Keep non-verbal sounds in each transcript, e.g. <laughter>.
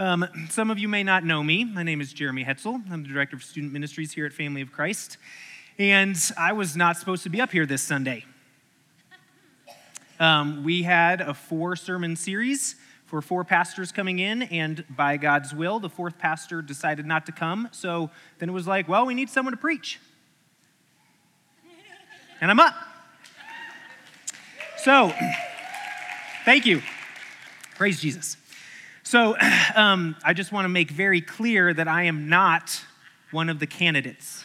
Um, some of you may not know me. My name is Jeremy Hetzel. I'm the Director of Student Ministries here at Family of Christ. And I was not supposed to be up here this Sunday. Um, we had a four sermon series for four pastors coming in, and by God's will, the fourth pastor decided not to come. So then it was like, well, we need someone to preach. And I'm up. So, <clears throat> thank you. Praise Jesus. So, <clears throat> um, I just want to make very clear that I am not one of the candidates.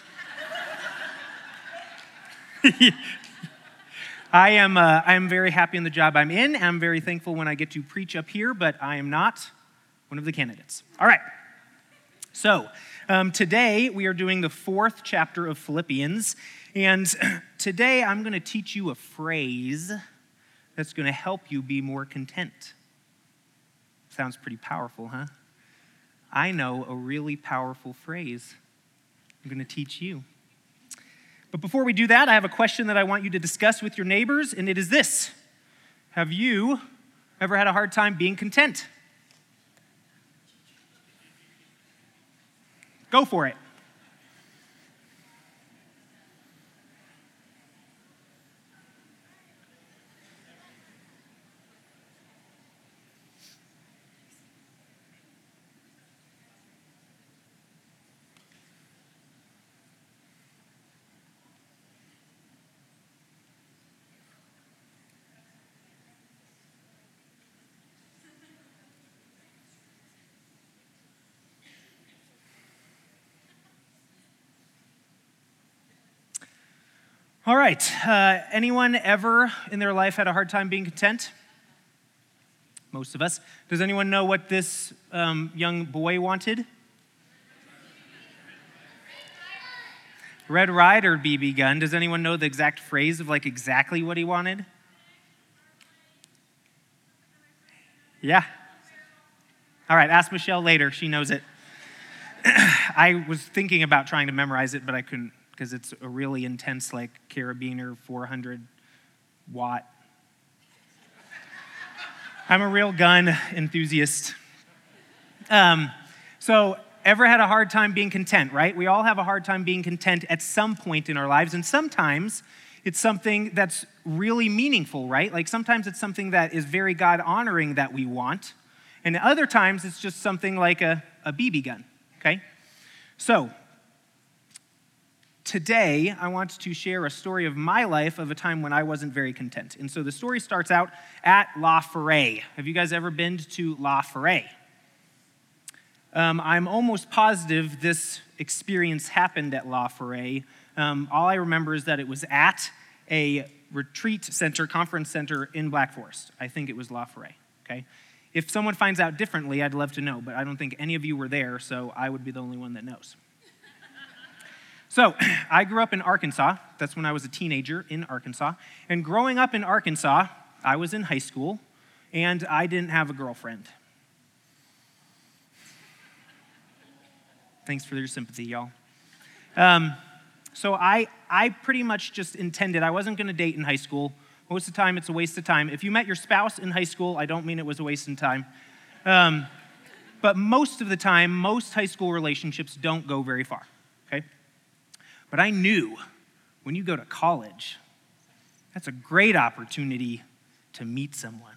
<laughs> I am, uh, I am very happy in the job I'm in. I'm very thankful when I get to preach up here, but I am not one of the candidates. All right. So, um, today we are doing the fourth chapter of Philippians. And <clears throat> today I'm going to teach you a phrase that's going to help you be more content. Sounds pretty powerful, huh? I know a really powerful phrase. I'm going to teach you. But before we do that, I have a question that I want you to discuss with your neighbors, and it is this Have you ever had a hard time being content? Go for it. All right. Uh, anyone ever in their life had a hard time being content? Most of us. Does anyone know what this um, young boy wanted? Red Ryder BB gun. Does anyone know the exact phrase of like exactly what he wanted? Yeah. All right, ask Michelle later. She knows it. <clears throat> I was thinking about trying to memorize it, but I couldn't because it's a really intense, like carabiner 400 watt. I'm a real gun enthusiast. Um, so, ever had a hard time being content, right? We all have a hard time being content at some point in our lives, and sometimes it's something that's really meaningful, right? Like sometimes it's something that is very God honoring that we want, and other times it's just something like a, a BB gun, okay? So, today I want to share a story of my life of a time when I wasn't very content. And so the story starts out at La Forêt. Have you guys ever been to La Forêt? Um, I'm almost positive this experience happened at La Forêt. Um, all I remember is that it was at a retreat center, conference center in Black Forest. I think it was La Forêt, okay? If someone finds out differently, I'd love to know, but I don't think any of you were there, so I would be the only one that knows. So, <clears throat> I grew up in Arkansas. That's when I was a teenager in Arkansas. And growing up in Arkansas, I was in high school and I didn't have a girlfriend. Thanks for your sympathy, y'all. Um, so, I, I pretty much just intended, I wasn't going to date in high school. Most of the time, it's a waste of time. If you met your spouse in high school, I don't mean it was a waste of time. Um, but most of the time, most high school relationships don't go very far, okay? But I knew when you go to college, that's a great opportunity to meet someone.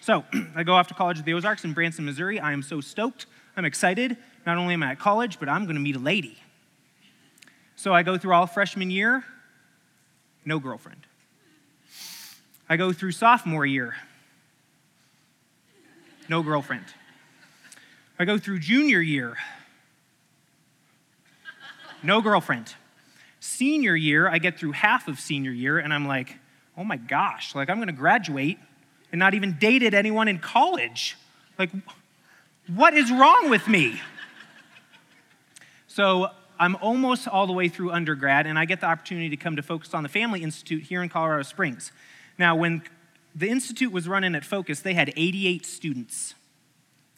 So <clears throat> I go off to college at the Ozarks in Branson, Missouri. I am so stoked. I'm excited. Not only am I at college, but I'm going to meet a lady. So I go through all freshman year, no girlfriend. I go through sophomore year, no girlfriend. I go through junior year, no girlfriend. Senior year, I get through half of senior year, and I'm like, oh my gosh, like I'm gonna graduate and not even dated anyone in college. Like, what is wrong with me? So I'm almost all the way through undergrad, and I get the opportunity to come to Focus on the Family Institute here in Colorado Springs. Now, when the Institute was running at Focus, they had 88 students.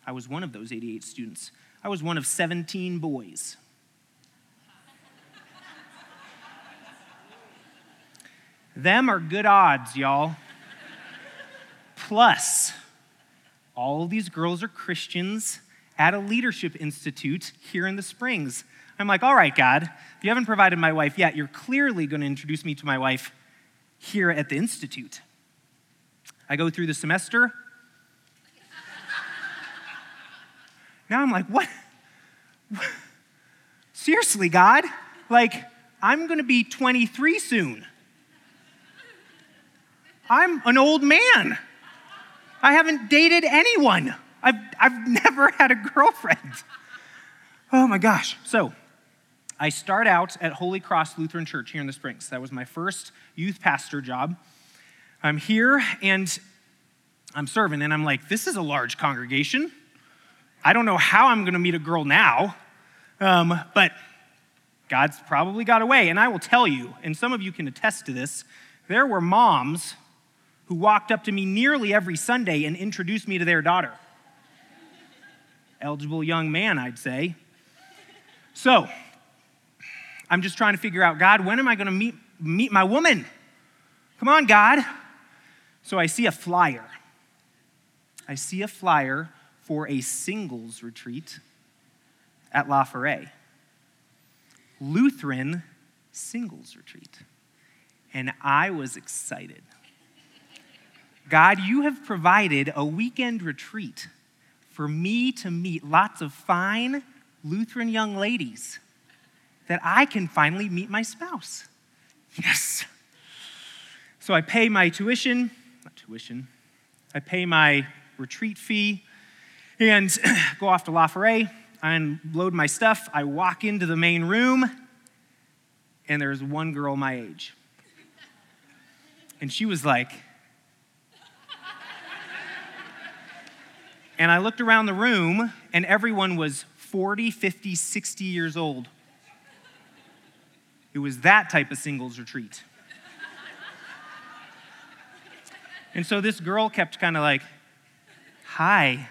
I was one of those 88 students. I was one of 17 boys. Them are good odds, y'all. Plus, all these girls are Christians, at a leadership institute here in the Springs. I'm like, all right, God, if you haven't provided my wife yet. You're clearly going to introduce me to my wife here at the institute. I go through the semester. now I'm like, what? Seriously, God? Like, I'm going to be 23 soon. I'm an old man. I haven't dated anyone. I've, I've <laughs> never had a girlfriend. Oh my gosh. So, I start out at Holy Cross Lutheran Church here in the Springs. That was my first youth pastor job. I'm here and I'm serving, and I'm like, this is a large congregation. I don't know how I'm going to meet a girl now, um, but God's probably got a way. And I will tell you, and some of you can attest to this, there were moms who walked up to me nearly every Sunday and introduced me to their daughter. Eligible young man, I'd say. So, I'm just trying to figure out, God, when am I going to meet, meet my woman? Come on, God. So I see a flyer. I see a flyer for a singles retreat at La Forêt. Lutheran singles retreat. And I was excited. God, you have provided a weekend retreat for me to meet lots of fine Lutheran young ladies that I can finally meet my spouse. Yes. So I pay my tuition, not tuition, I pay my retreat fee and <clears throat> go off to La. I unload my stuff. I walk into the main room, and there's one girl my age. And she was like, and I looked around the room, and everyone was 40, 50, 60 years old. It was that type of singles retreat. and so this girl kept kind of like, hi.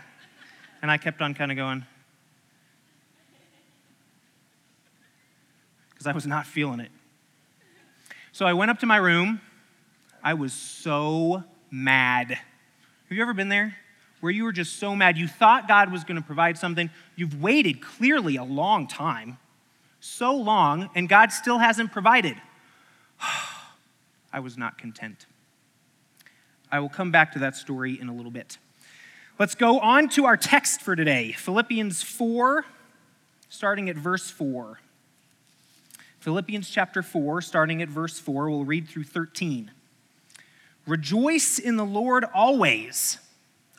And I kept on kind of going, because I was not feeling it. So I went up to my room. I was so mad. Have you ever been there? Where you were just so mad. You thought God was going to provide something. You've waited clearly a long time, so long, and God still hasn't provided. <sighs> I was not content. I will come back to that story in a little bit. Let's go on to our text for today Philippians 4, starting at verse 4. Philippians chapter 4, starting at verse 4, we'll read through 13. Rejoice in the Lord always.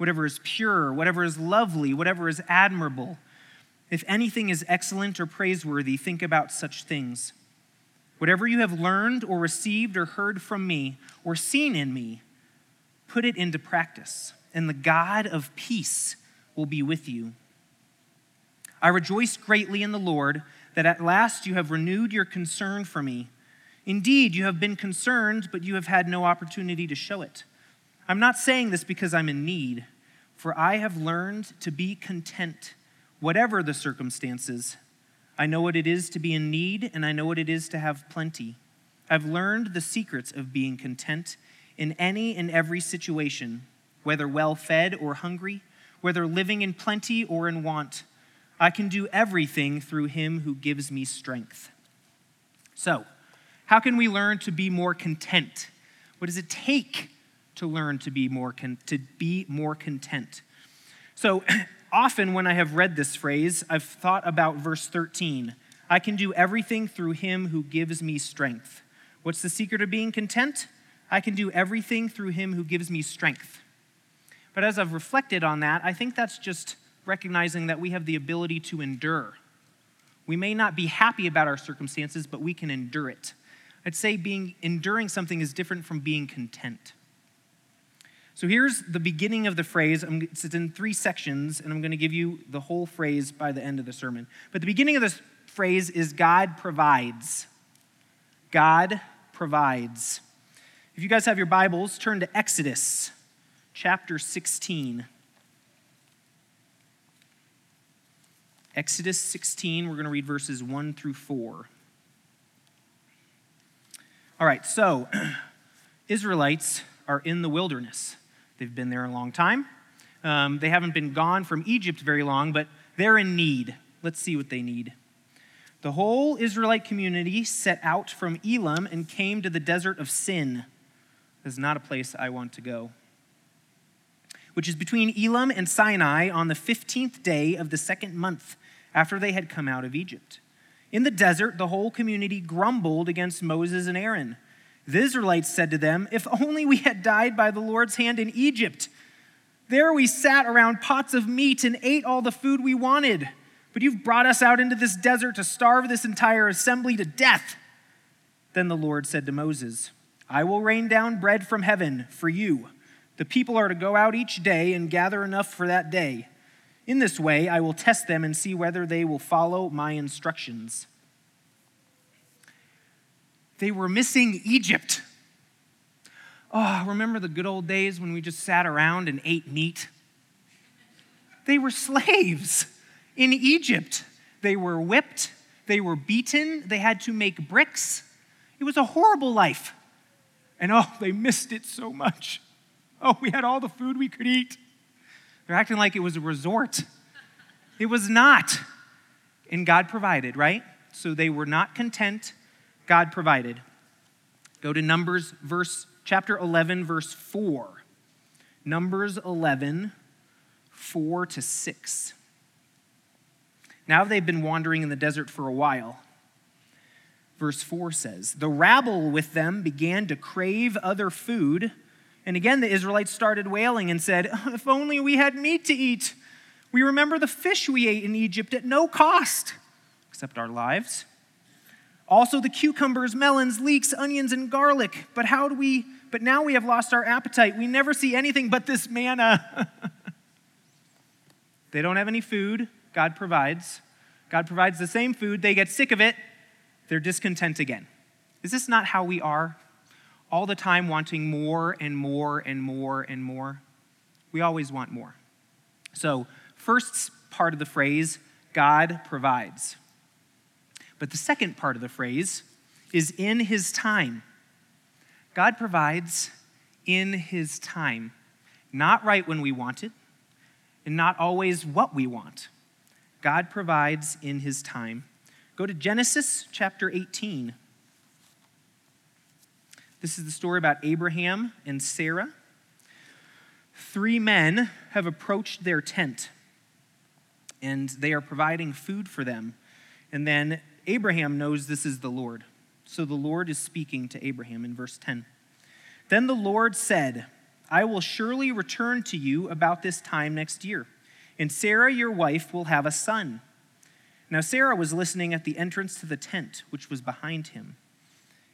whatever is pure, whatever is lovely, whatever is admirable, if anything is excellent or praiseworthy, think about such things. Whatever you have learned or received or heard from me or seen in me, put it into practice, and the God of peace will be with you. I rejoice greatly in the Lord that at last you have renewed your concern for me. Indeed, you have been concerned, but you have had no opportunity to show it. I'm not saying this because I'm in need, for I have learned to be content, whatever the circumstances. I know what it is to be in need, and I know what it is to have plenty. I've learned the secrets of being content in any and every situation, whether well fed or hungry, whether living in plenty or in want. I can do everything through him who gives me strength. So, how can we learn to be more content? What does it take to learn to be more con- to be more content? So, <clears throat> often when I have read this phrase, I've thought about verse 13. I can do everything through him who gives me strength. What's the secret of being content? I can do everything through him who gives me strength. But as I've reflected on that, I think that's just recognizing that we have the ability to endure. We may not be happy about our circumstances, but we can endure it. I'd say being enduring something is different from being content. So here's the beginning of the phrase. It's in three sections, and I'm going to give you the whole phrase by the end of the sermon. But the beginning of this phrase is God provides. God provides. If you guys have your Bibles, turn to Exodus chapter 16. Exodus 16, we're going to read verses 1 through 4. All right, so <clears throat> Israelites are in the wilderness. They've been there a long time. Um, they haven't been gone from Egypt very long, but they're in need. Let's see what they need. The whole Israelite community set out from Elim and came to the desert of Sin. This is not a place I want to go. Which is between Elim and Sinai on the 15th day of the second month after they had come out of Egypt. In the desert, the whole community grumbled against Moses and Aaron. The Israelites said to them, If only we had died by the Lord's hand in Egypt. There we sat around pots of meat and ate all the food we wanted. But you've brought us out into this desert to starve this entire assembly to death. Then the Lord said to Moses, I will rain down bread from heaven for you. The people are to go out each day and gather enough for that day. In this way, I will test them and see whether they will follow my instructions. They were missing Egypt. Oh, remember the good old days when we just sat around and ate meat? They were slaves in Egypt. They were whipped, they were beaten, they had to make bricks. It was a horrible life. And oh, they missed it so much. Oh, we had all the food we could eat. They're acting like it was a resort. It was not. And God provided, right? So they were not content. God provided. Go to Numbers verse chapter 11 verse 4. Numbers 11 4 to 6. Now they've been wandering in the desert for a while. Verse 4 says, The rabble with them began to crave other food. And again, the Israelites started wailing and said, <laughs> If only we had meat to eat. We remember the fish we ate in Egypt at no cost, except our lives. Also, the cucumbers, melons, leeks, onions, and garlic. But how do we, but now we have lost our appetite. We never see anything but this manna. <laughs> they don't have any food. God provides. God provides the same food. They get sick of it. They're discontent again. Is this not how we are? All the time wanting more and more and more and more. We always want more. So, first part of the phrase, God provides. But the second part of the phrase is in his time. God provides in his time, not right when we want it, and not always what we want. God provides in his time. Go to Genesis chapter 18. This is the story about Abraham and Sarah. Three men have approached their tent, and they are providing food for them. And then Abraham knows this is the Lord. So the Lord is speaking to Abraham in verse 10. Then the Lord said, I will surely return to you about this time next year and Sarah, your wife, will have a son. Now, Sarah was listening at the entrance to the tent, which was behind him.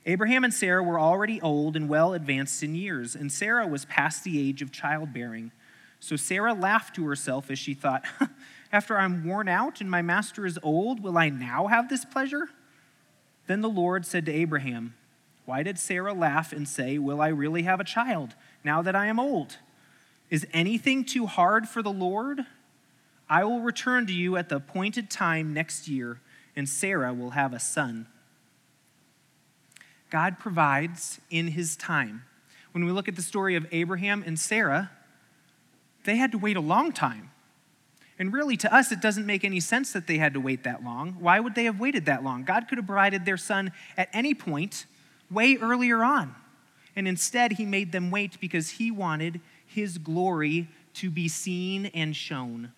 Abraham and Sarah were already old and well advanced in years, and Sarah was past the age of childbearing. So Sarah laughed to herself as she thought, <laughs> After I'm worn out and my master is old, will I now have this pleasure? Then the Lord said to Abraham, Why did Sarah laugh and say, Will I really have a child now that I am old? Is anything too hard for the Lord? I will return to you at the appointed time next year, and Sarah will have a son. God provides in his time. When we look at the story of Abraham and Sarah, they had to wait a long time. And really, to us, it doesn't make any sense that they had to wait that long. Why would they have waited that long? God could have provided their son at any point way earlier on. And instead, he made them wait because he wanted his glory to be seen and shown.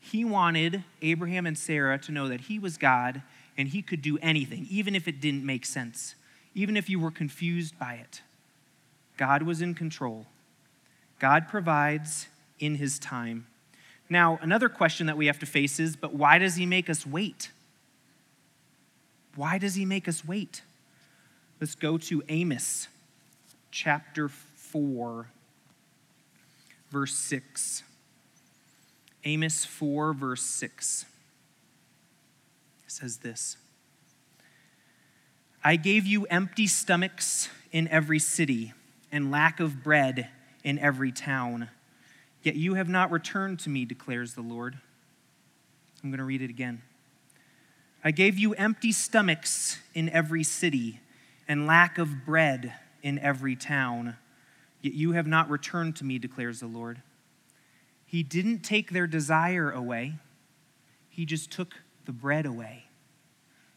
He wanted Abraham and Sarah to know that he was God and he could do anything, even if it didn't make sense, even if you were confused by it. God was in control. God provides in his time. Now, another question that we have to face is but why does he make us wait? Why does he make us wait? Let's go to Amos chapter 4. verse 6. Amos 4, verse 6 says this I gave you empty stomachs in every city and lack of bread in every town. Yet you have not returned to me, declares the Lord. I'm going to read it again. I gave you empty stomachs in every city and lack of bread in every town. Yet you have not returned to me, declares the Lord. He didn't take their desire away, He just took the bread away.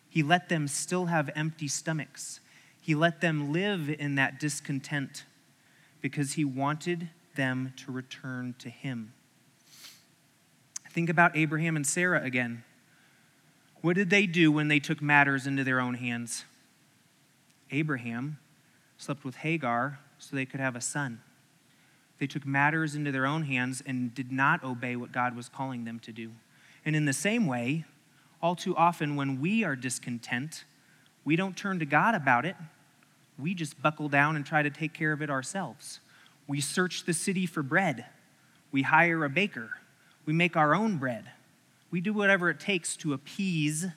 He let them still have empty stomachs. He let them live in that discontent because He wanted them to return to Him. Think about Abraham and Sarah again. What did they do when they took matters into their own hands? Abraham slept with Hagar so they could have a son. They took matters into their own hands and did not obey what God was calling them to do. And in the same way, all too often when we are discontent, we don't turn to God about it. We just buckle down and try to take care of it ourselves. We search the city for bread. We hire a baker. We make our own bread. We do whatever it takes to appease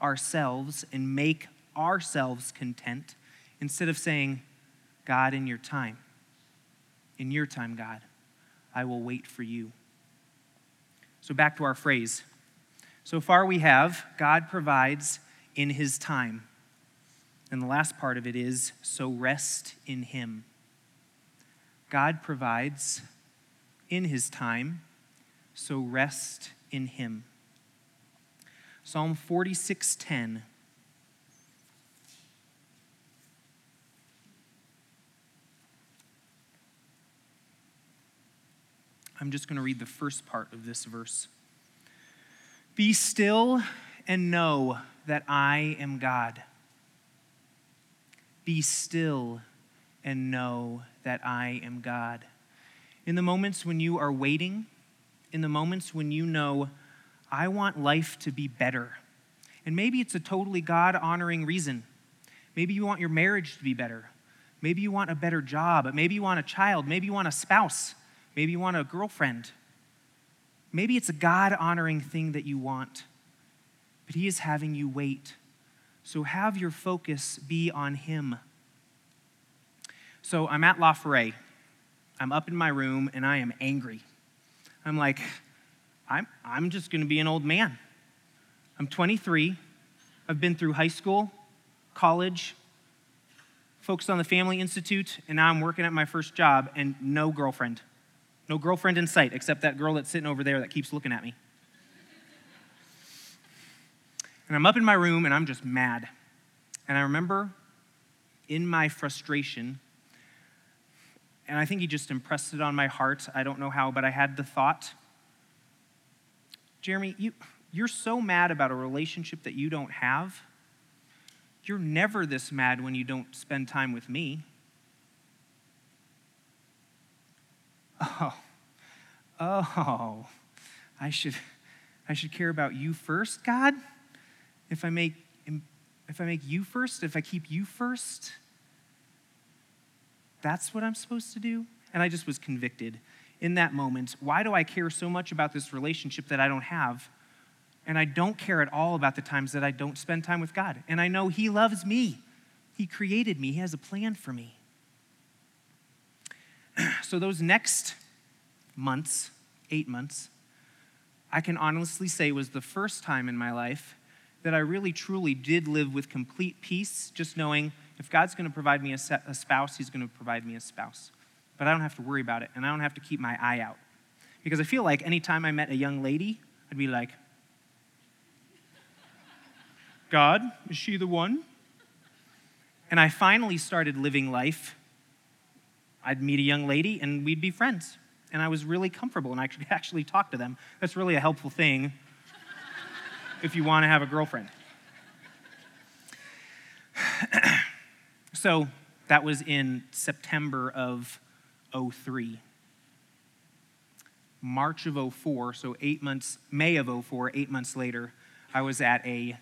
ourselves and make ourselves content instead of saying, God, in your time, in your time, God, I will wait for you. So back to our phrase. So far we have God provides in his time. And the last part of it is so rest in him. God provides in his time so rest in him. Psalm 46:10 I'm just going to read the first part of this verse. Be still and know that I am God. Be still and know that I am God. In the moments when you are waiting, in the moments when you know, I want life to be better. And maybe it's a totally God honoring reason. Maybe you want your marriage to be better. Maybe you want a better job. Maybe you want a child. Maybe you want a spouse. Maybe you want a girlfriend. Maybe it's a God honoring thing that you want, but He is having you wait. So have your focus be on Him. So I'm at La. I'm up in my room and I am angry. I'm like, I'm, I'm just going to be an old man. I'm 23. I've been through high school, college, Focus on the Family Institute, and now I'm working at my first job and no girlfriend. No girlfriend in sight except that girl that's sitting over there that keeps looking at me. And I'm up in my room and I'm just mad. And I remember in my frustration, and I think he just impressed it on my heart. I don't know how, but I had the thought Jeremy, you, you're so mad about a relationship that you don't have. You're never this mad when you don't spend time with me. Oh, oh, I should, I should care about you first, God? If I make, if I make you first, if I keep you first? That's what I'm supposed to do? And I just was convicted in that moment. Why do I care so much about this relationship that I don't have? And I don't care at all about the times that I don't spend time with God. And I know He loves me, He created me, He has a plan for me. <clears throat> so, those next months, eight months, I can honestly say was the first time in my life that I really truly did live with complete peace, just knowing if God's going to provide me a, a spouse, He's going to provide me a spouse. But I don't have to worry about it, and I don't have to keep my eye out. Because I feel like anytime I met a young lady, I'd be like, God, is she the one? And I finally started living life. I'd meet a young lady, and we'd be friends. And I was really comfortable, and I could <laughs> actually talk to them. That's really a helpful thing if you want to have a girlfriend. <sighs> <clears throat> so that was in September of 03. March of 04, so eight months, May of 04, eight months later, I was at a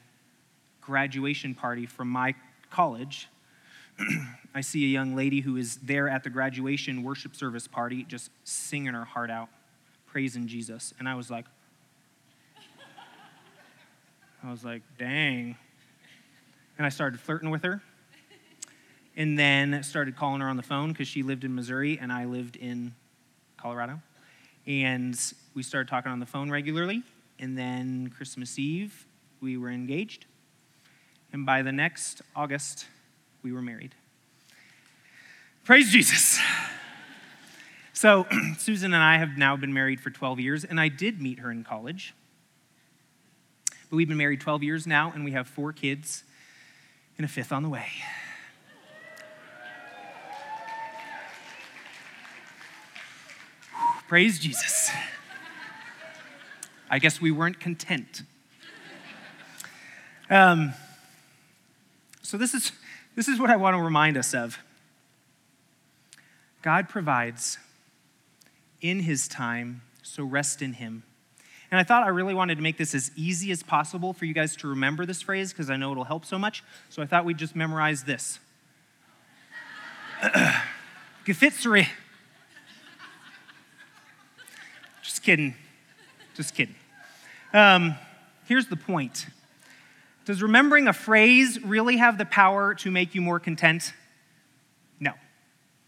graduation party from my college <clears throat> I see a young lady who is there at the graduation worship service party just singing her heart out, praising Jesus. And I was like, I was like, dang. And I started flirting with her. And then started calling her on the phone because she lived in Missouri and I lived in Colorado. And we started talking on the phone regularly. And then Christmas Eve, we were engaged. And by the next August, we were married. Praise Jesus. So, <clears throat> Susan and I have now been married for 12 years, and I did meet her in college. But we've been married 12 years now, and we have four kids and a fifth on the way. Praise Jesus. I guess we weren't content. Um, so, this is, this is what I want to remind us of God provides in His time, so rest in Him. And I thought I really wanted to make this as easy as possible for you guys to remember this phrase because I know it'll help so much. So I thought we'd just memorize this. <clears throat> Gefitzere. Just kidding. Just kidding. Um, here's the point Does remembering a phrase really have the power to make you more content? No,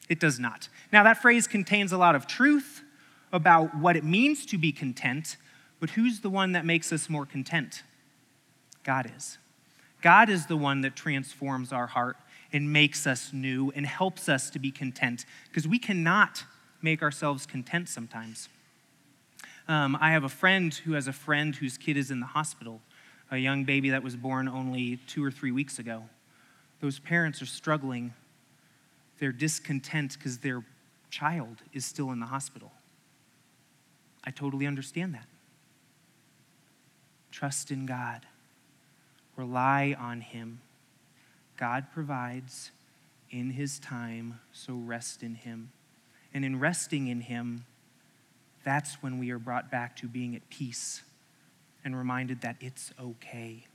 it does not. Now, that phrase contains a lot of truth about what it means to be content, but who's the one that makes us more content? God is. God is the one that transforms our heart and makes us new and helps us to be content because we cannot make ourselves content sometimes. Um, I have a friend who has a friend whose kid is in the hospital, a young baby that was born only two or three weeks ago. Those parents are struggling. They're discontent because their child is still in the hospital. I totally understand that. Trust in God, rely on Him. God provides in His time, so rest in Him. And in resting in Him, that's when we are brought back to being at peace and reminded that it's okay.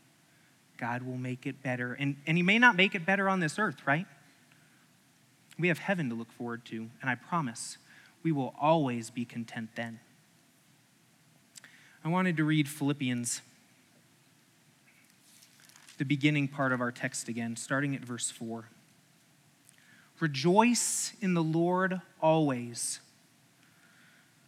God will make it better. And, and He may not make it better on this earth, right? We have heaven to look forward to, and I promise we will always be content then. I wanted to read Philippians, the beginning part of our text again, starting at verse 4. Rejoice in the Lord always.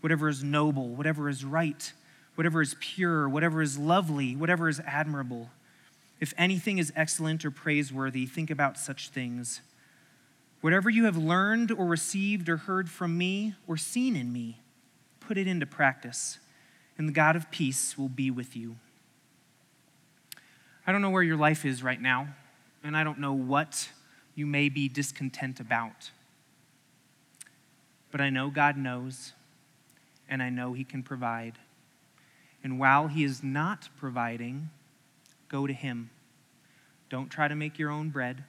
whatever is noble, whatever is right, whatever is pure, whatever is lovely, whatever is admirable. If anything is excellent or praiseworthy, think about such things. Whatever you have learned or received or heard from me or seen in me, put it into practice, and the God of peace will be with you. I don't know where your life is right now, and I don't know what you may be discontent about. But I know God knows, and I know He can provide. And while He is not providing, go to Him. Don't try to make your own bread.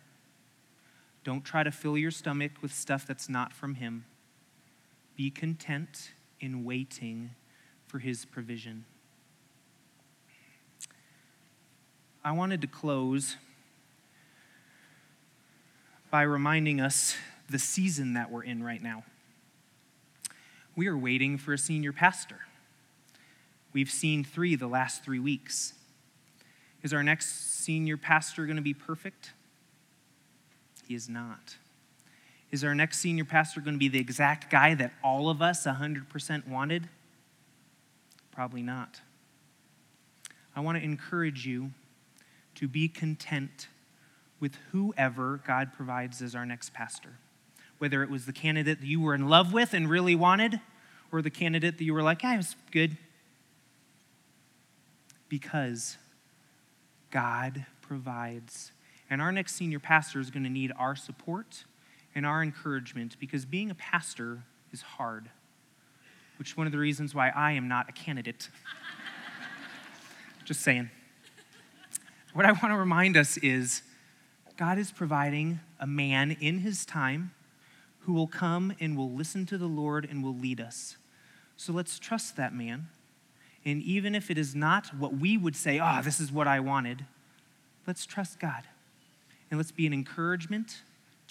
Don't try to fill your stomach with stuff that's not from Him. Be content in waiting for His provision. I wanted to close by reminding us the season that we're in right now we are waiting for a senior pastor. We've seen three the last three weeks. Is our next senior pastor going to be perfect? He is not. Is our next senior pastor going to be the exact guy that all of us 100% wanted? Probably not. I want to encourage you to be content with whoever God provides as our next pastor whether it was the candidate that you were in love with and really wanted, or the candidate that you were like, yeah, it was good. Because God provides. And our next senior pastor is going to need our support and our encouragement because being a pastor is hard, which is one of the reasons why I am not a candidate. Just saying. What I want to remind us is God is providing a man in his time who will come and will listen to the Lord and will lead us. So let's trust that man. And even if it is not what we would say, oh, this is what I wanted, let's trust God. And let's be an encouragement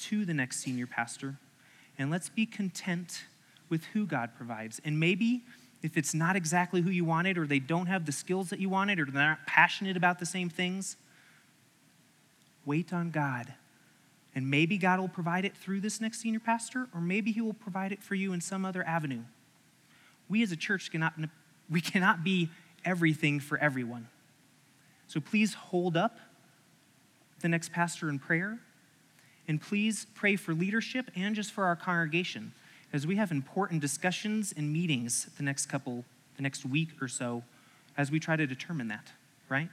to the next senior pastor. And let's be content with who God provides. And maybe if it's not exactly who you wanted, or they don't have the skills that you wanted, or they're not passionate about the same things, wait on God. And maybe God will provide it through this next senior pastor, or maybe He will provide it for you in some other avenue. We as a church cannot, we cannot be everything for everyone. So please hold up the next pastor in prayer. And please pray for leadership and just for our congregation as we have important discussions and meetings the next couple, the next week or so as we try to determine that, right?